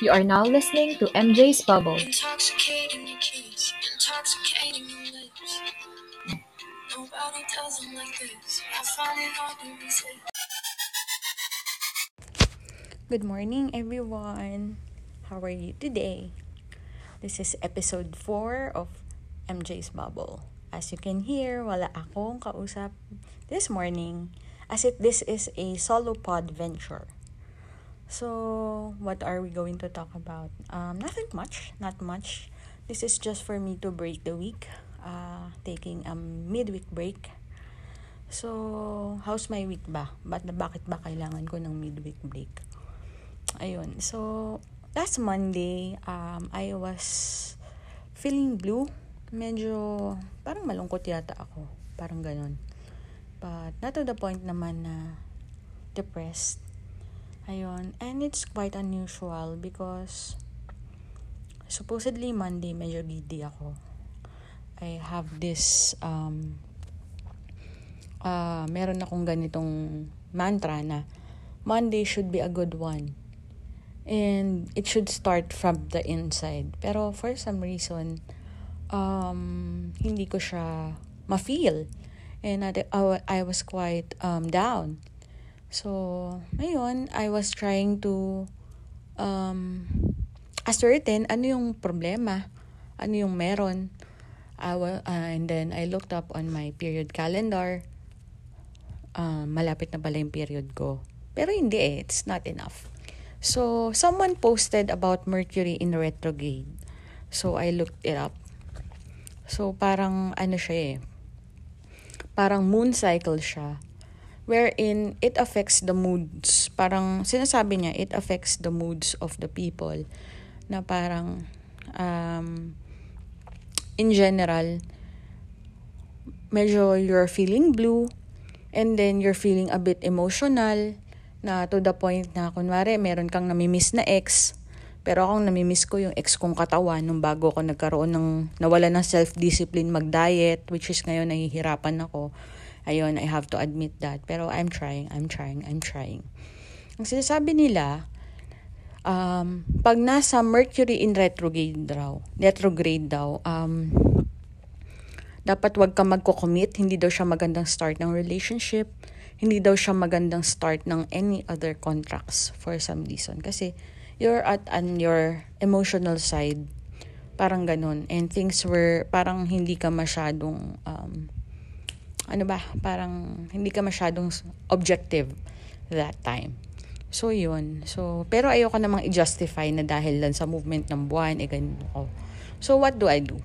You are now listening to MJ's Bubble. Intoxicating your kiss, intoxicating your lips. Nobody does them like this. I find it hard to resist. Good morning, everyone. How are you today? This is episode 4 of MJ's Bubble. As you can hear, wala akong kausap this morning as if this is a solo pod venture. So, what are we going to talk about? Um, nothing much, not much. This is just for me to break the week, uh, taking a midweek break. So, how's my week ba? Ba't, bakit ba kailangan ko ng midweek break? Ayun. So, last Monday, um, I was feeling blue. Medyo, parang malungkot yata ako. Parang ganon. But, not to the point naman na depressed. Ayun. And it's quite unusual because supposedly Monday, medyo giddy ako. I have this, um, uh, meron akong ganitong mantra na Monday should be a good one. And it should start from the inside. Pero for some reason, um, hindi ko siya ma-feel. And I, I was quite um, down. So, ngayon, I was trying to um, ascertain ano yung problema, ano yung meron. I wa- uh, and then I looked up on my period calendar. Uh, malapit na pala yung period ko. Pero hindi eh, it's not enough. So, someone posted about Mercury in retrograde. So, I looked it up. So, parang ano siya eh. Parang moon cycle siya. Wherein it affects the moods. Parang sinasabi niya, it affects the moods of the people. Na parang, um, in general, medyo you're feeling blue. And then you're feeling a bit emotional na to the point na kunwari meron kang namimiss na ex pero akong namimiss ko yung ex kong katawan nung bago ako nagkaroon ng nawala ng self-discipline mag-diet which is ngayon nahihirapan ako ayun I have to admit that pero I'm trying I'm trying I'm trying ang sinasabi nila um, pag nasa Mercury in retrograde daw retrograde daw um, dapat wag ka magko-commit hindi daw siya magandang start ng relationship hindi daw siya magandang start ng any other contracts for some reason. Kasi you're at on your emotional side. Parang ganun. And things were, parang hindi ka masyadong, um, ano ba, parang hindi ka masyadong objective that time. So, yun. So, pero ayoko namang i-justify na dahil lang sa movement ng buwan, eh, ganun ako. So, what do I do?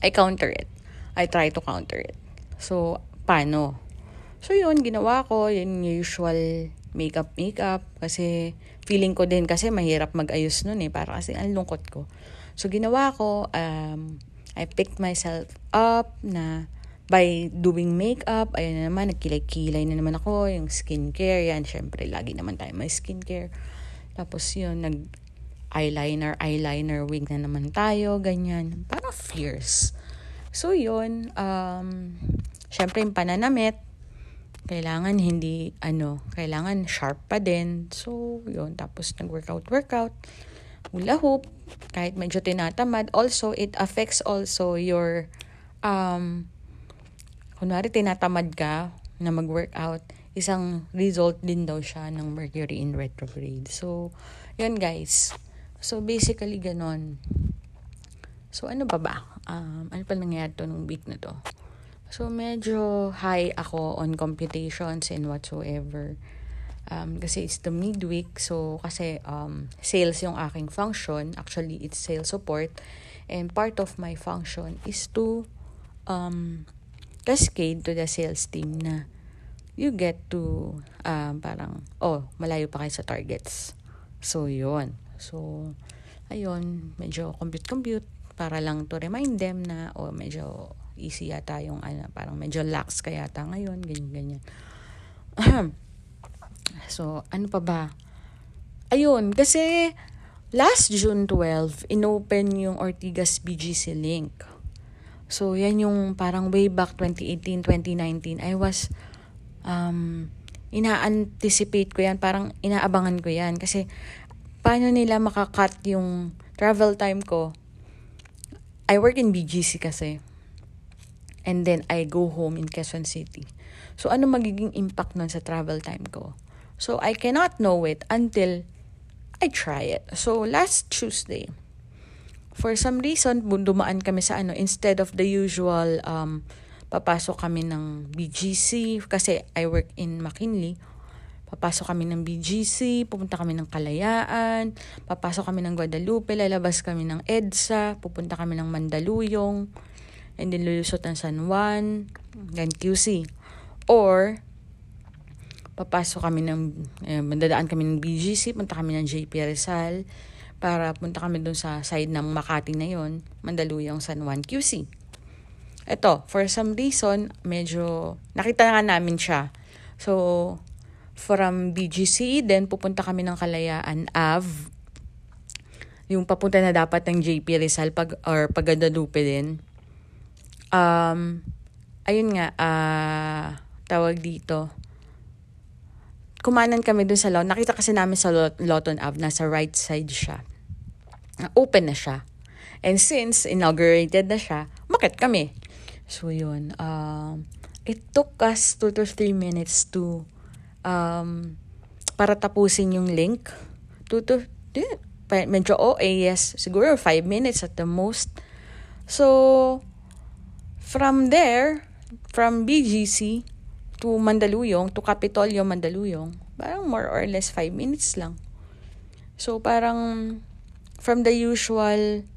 I counter it. I try to counter it. So, paano? So yun, ginawa ko, yun usual makeup makeup kasi feeling ko din kasi mahirap mag-ayos nun eh para kasi ang lungkot ko. So ginawa ko, um, I picked myself up na by doing makeup, ayun na naman, nagkilay-kilay na naman ako, yung skincare, yan, syempre, lagi naman tayo may skincare. Tapos yun, nag eyeliner, eyeliner wig na naman tayo, ganyan. Parang fierce. So yun, um, syempre yung pananamit, kailangan hindi, ano, kailangan sharp pa din. So, yun. Tapos, nag-workout, workout. Hula hoop. Kahit medyo tinatamad. Also, it affects also your, um, kunwari tinatamad ka na mag-workout, isang result din daw siya ng Mercury in retrograde. So, yun guys. So, basically, ganon. So, ano ba ba? Um, ano pa nangyayari to nung week na to? So, medyo high ako on computations and whatsoever. Um, kasi it's the midweek. So, kasi um, sales yung aking function. Actually, it's sales support. And part of my function is to um, cascade to the sales team na you get to um, parang, oh, malayo pa kayo sa targets. So, yun. So, ayun, medyo compute-compute para lang to remind them na, oh, medyo easy yata yung ano, parang medyo lax ka yata ngayon, ganyan, ganyan. so, ano pa ba? Ayun, kasi last June 12, inopen yung Ortigas BGC link. So, yan yung parang way back 2018, 2019, I was, um, ina-anticipate ko yan, parang inaabangan ko yan. Kasi, paano nila makakat yung travel time ko. I work in BGC kasi. And then I go home in Quezon City. So ano magiging impact nun sa travel time ko? So I cannot know it until I try it. So last Tuesday, for some reason, dumaan kami sa ano, instead of the usual, um, papasok kami ng BGC, kasi I work in McKinley, papasok kami ng BGC, pupunta kami ng Kalayaan, papasok kami ng Guadalupe, lalabas kami ng EDSA, pupunta kami ng Mandaluyong, and then lulusot ng San Juan, then QC. Or, papasok kami ng, eh, mandadaan kami ng BGC, punta kami ng JP Rizal, para punta kami dun sa side ng Makati na yon Mandaluyong San Juan QC. Ito, for some reason, medyo nakita nga namin siya. So, from BGC, then pupunta kami ng Kalayaan Ave. Yung papunta na dapat ng JP Rizal pag, or pag Guadalupe din. Um, ayun nga, uh, tawag dito. Kumanan kami dun sa Lot. Nakita kasi namin sa Loton Ave, nasa right side siya open na siya. And since inaugurated na siya, makit kami. So yun, um, it took us 2 to 3 minutes to um, para tapusin yung link. 2 to, di, medyo OA, yes. Siguro 5 minutes at the most. So, from there, from BGC to Mandaluyong, to Capitolio Mandaluyong, parang more or less 5 minutes lang. So, parang from the usual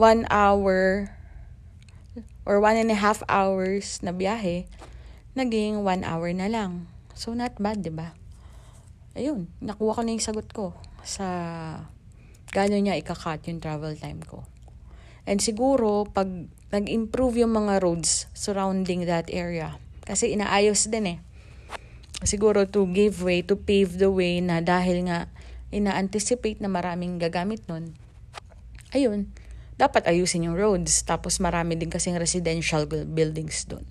one hour or one and a half hours na biyahe, naging one hour na lang. So, not bad, di ba? Ayun, nakuha ko na yung sagot ko sa gano'n niya ikakat yung travel time ko. And siguro, pag nag-improve yung mga roads surrounding that area, kasi inaayos din eh. Siguro to give way, to pave the way na dahil nga ina-anticipate na maraming gagamit nun, ayun, dapat ayusin yung roads. Tapos marami din kasing residential buildings doon.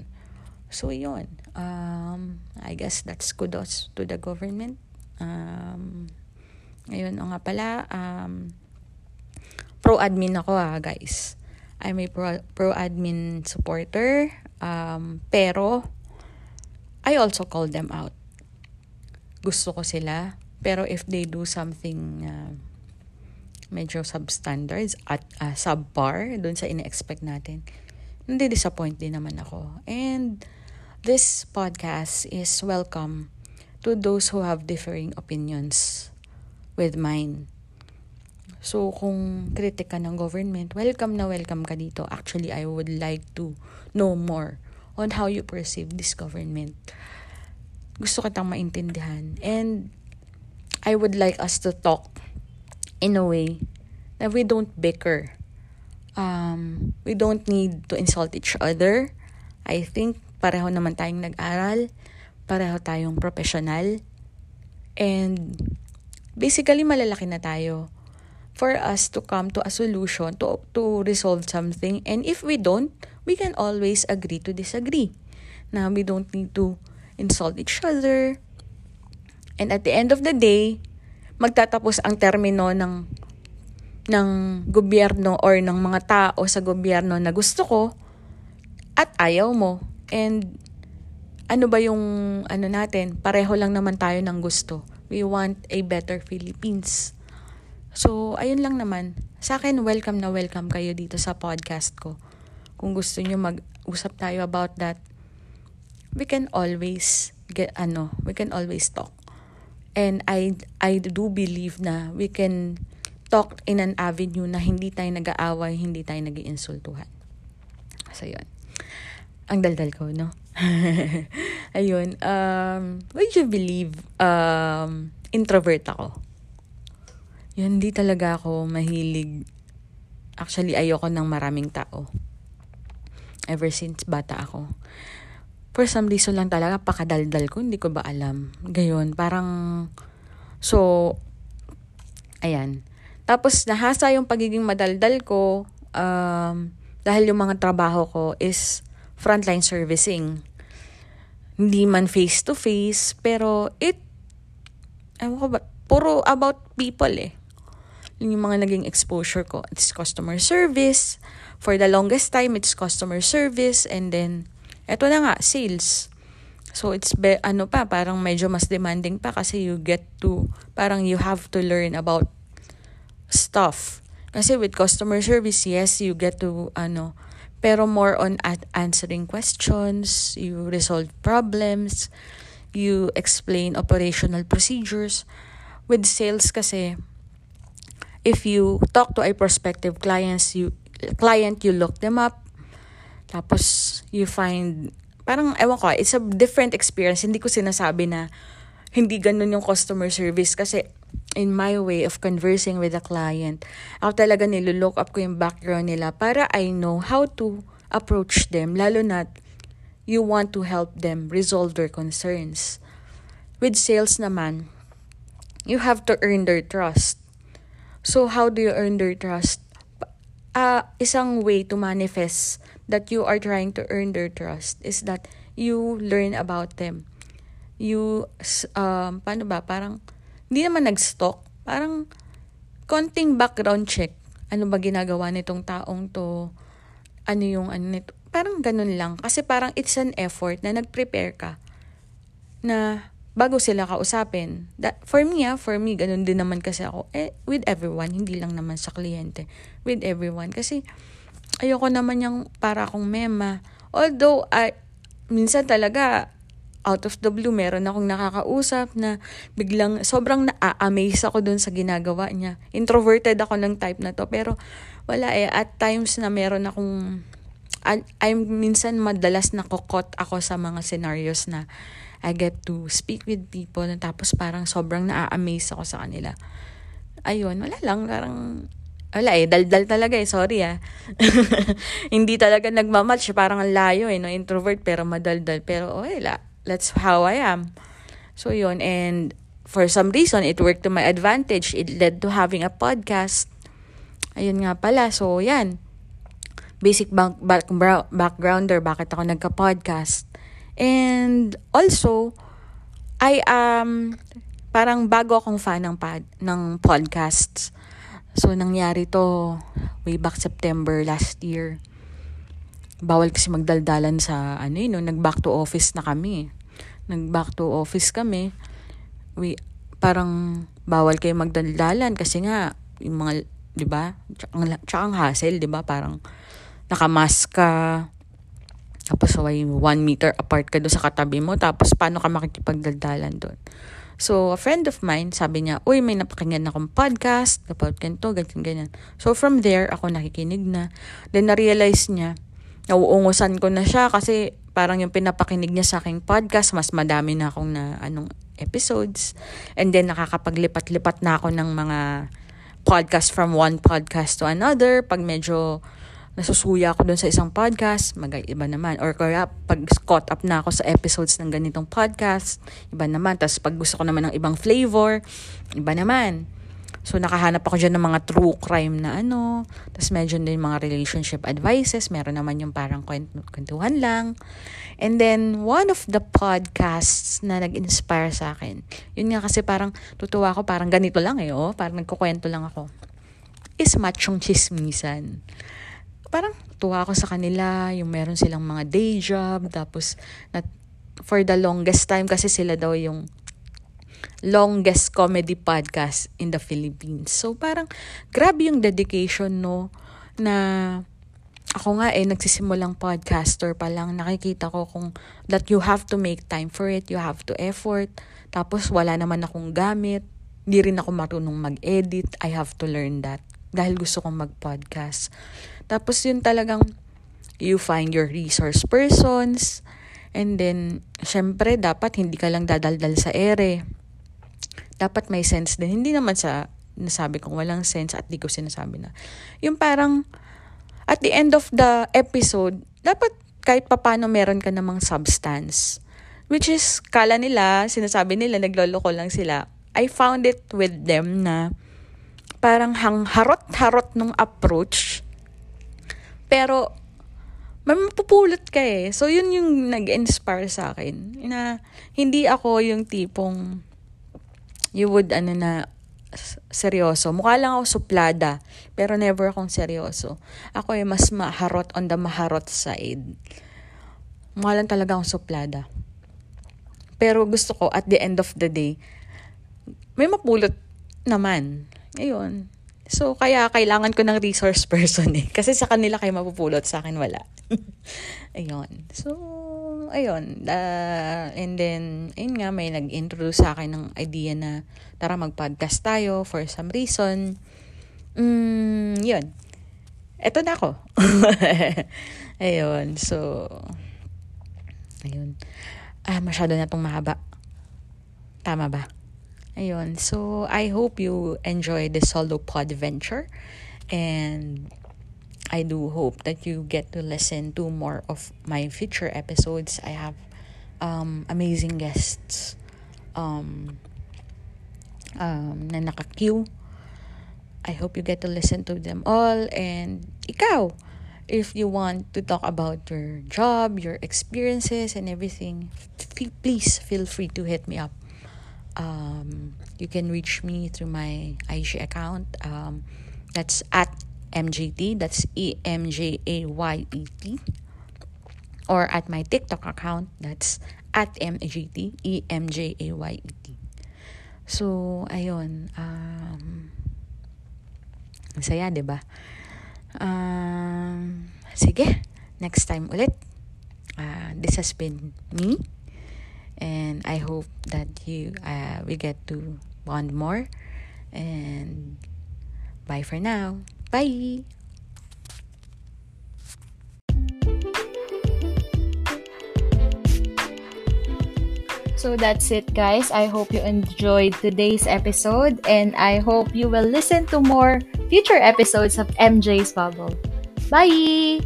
So, yun. Um, I guess that's kudos to the government. Um, ngayon, o nga pala, um, pro-admin ako ah, guys. I'm a pro- pro-admin supporter. Um, pero, I also call them out. Gusto ko sila. Pero if they do something uh, medyo substandards at uh, subpar dun sa ine-expect natin, hindi disappoint din naman ako. And this podcast is welcome to those who have differing opinions with mine. So, kung kritik ng government, welcome na welcome ka dito. Actually, I would like to know more on how you perceive this government. Gusto kitang maintindihan. And I would like us to talk in a way that we don't bicker. Um, we don't need to insult each other. I think pareho naman tayong nag-aral, pareho tayong professional, and basically malalaki na tayo for us to come to a solution, to, to resolve something. And if we don't, we can always agree to disagree. Now, we don't need to insult each other. And at the end of the day, magtatapos ang termino ng ng gobyerno or ng mga tao sa gobyerno na gusto ko at ayaw mo. And ano ba yung ano natin, pareho lang naman tayo ng gusto. We want a better Philippines. So, ayun lang naman. Sa akin, welcome na welcome kayo dito sa podcast ko. Kung gusto nyo mag-usap tayo about that, we can always get, ano, we can always talk. And I, I do believe na we can talk in an avenue na hindi tayo nag-aaway, hindi tayo nag iinsultuhan So, yun. Ang daldal ko, no? Ayun. Um, would you believe um, introvert ako? Yun, hindi talaga ako mahilig. Actually, ayoko ng maraming tao. Ever since bata ako for some reason lang talaga, pakadaldal ko, hindi ko ba alam. Gayon, parang, so, ayan. Tapos, nahasa yung pagiging madaldal ko, um, dahil yung mga trabaho ko is frontline servicing. Hindi man face-to-face, pero it, ewan ko ba, puro about people eh. Yun yung mga naging exposure ko. It's customer service. For the longest time, it's customer service. And then, eto na nga, sales. So, it's, be, ano pa, parang medyo mas demanding pa kasi you get to, parang you have to learn about stuff. Kasi with customer service, yes, you get to, ano, pero more on at answering questions, you resolve problems, you explain operational procedures. With sales kasi, if you talk to a prospective clients, you client, you look them up, tapos you find, parang, ewan ko, it's a different experience. Hindi ko sinasabi na hindi ganun yung customer service kasi in my way of conversing with a client, ako talaga nilulook up ko yung background nila para I know how to approach them, lalo na you want to help them resolve their concerns. With sales naman, you have to earn their trust. So how do you earn their trust? Uh, isang way to manifest that you are trying to earn their trust is that you learn about them. You, um, paano ba, parang, hindi naman nag-stalk, parang konting background check. Ano ba ginagawa nitong taong to? Ano yung ano nito? Parang ganun lang. Kasi parang it's an effort na nag-prepare ka na bago sila kausapin. That, for me, ah, for me, ganun din naman kasi ako. Eh, with everyone, hindi lang naman sa kliyente. With everyone. Kasi, ayoko naman yung para akong mema. Although, I, minsan talaga, out of the blue, meron akong nakakausap na biglang, sobrang na-amaze ako dun sa ginagawa niya. Introverted ako ng type na to. Pero, wala eh. At times na meron akong I'm minsan madalas nakokot ako sa mga scenarios na I get to speak with people na tapos parang sobrang na-amaze ako sa kanila. Ayun, wala lang, parang wala eh, daldal talaga eh, sorry ah. Hindi talaga nagmamatch, parang ang layo eh, no? introvert pero madaldal. Pero oh, wala, that's how I am. So yun, and for some reason, it worked to my advantage. It led to having a podcast. Ayun nga pala, so yan basic back, back, backgrounder bakit ako nagka-podcast. And also, I am um, parang bago akong fan ng, pod, ng podcasts. So, nangyari to way back September last year. Bawal kasi magdaldalan sa ano yun, no? nag-back to office na kami. Nag-back to office kami. We, parang bawal kayo magdaldalan kasi nga, yung mga, di ba? Tsaka, tsaka ang hassle, di ba? Parang, nakamask ka, tapos away one meter apart ka doon sa katabi mo, tapos paano ka makikipagdaldalan doon. So, a friend of mine, sabi niya, uy, may napakinggan akong podcast about ganito, ganyan, ganyan. So, from there, ako nakikinig na. Then, na-realize niya, nauungusan ko na siya kasi parang yung pinapakinig niya sa aking podcast, mas madami na akong na anong episodes. And then, nakakapaglipat-lipat na ako ng mga podcast from one podcast to another. Pag medyo nasusuya ako dun sa isang podcast, mag-iba naman. Or kaya pag caught up na ako sa episodes ng ganitong podcast, iba naman. Tapos pag gusto ko naman ng ibang flavor, iba naman. So nakahanap ako dyan ng mga true crime na ano. Tapos medyo din mga relationship advices. Meron naman yung parang kwentuhan lang. And then, one of the podcasts na nag-inspire sa akin, yun nga kasi parang tutuwa ako, parang ganito lang eh, oh, parang nagkukwento lang ako, is Machong Chismisan parang tuwa ako sa kanila, yung meron silang mga day job, tapos na, for the longest time kasi sila daw yung longest comedy podcast in the Philippines. So parang grabe yung dedication no na ako nga eh nagsisimulang podcaster pa lang nakikita ko kung that you have to make time for it, you have to effort. Tapos wala naman akong gamit, hindi rin ako marunong mag-edit. I have to learn that dahil gusto kong mag-podcast. Tapos yun talagang you find your resource persons and then syempre dapat hindi ka lang dadaldal sa ere. Dapat may sense din. Hindi naman sa nasabi kong walang sense at di ko sinasabi na. Yung parang at the end of the episode, dapat kahit papano meron ka namang substance. Which is, kala nila, sinasabi nila, nagloloko lang sila. I found it with them na parang hang harot-harot nung approach pero, mapupulot ka eh. So, yun yung nag-inspire sa akin. Na, hindi ako yung tipong, you would, ano na, seryoso. Mukha lang ako suplada, pero never akong seryoso. Ako ay mas maharot on the maharot side. Mukha lang talaga akong suplada. Pero gusto ko, at the end of the day, may mapulot naman. Ayun. So, kaya kailangan ko ng resource person eh. Kasi sa kanila kayo mapupulot, sa akin wala. ayun. So, ayun. Uh, and then, ayun nga, may nag-introduce sa akin ng idea na tara mag-podcast tayo for some reason. Mm, yun. Eto na ako. ayun. So, ayun. Ah, masyado na itong mahaba. Tama ba? Ayun. So, I hope you enjoy the solo pod venture. And I do hope that you get to listen to more of my future episodes. I have um, amazing guests um, um, na naka-queue. I hope you get to listen to them all. And ikaw, if you want to talk about your job, your experiences, and everything, please feel free to hit me up. Um, you can reach me through my IG account. Um, that's at MJT, that's E M J A Y E T, or at my TikTok account, that's at MJT, E M J A Y E T. So, ayun, um, saya, 'di ba? Um, sige, next time ulit. Uh, this has been me. And I hope that you uh, we get to bond more. And bye for now. Bye! So that's it, guys. I hope you enjoyed today's episode, and I hope you will listen to more future episodes of MJ's Bubble. Bye!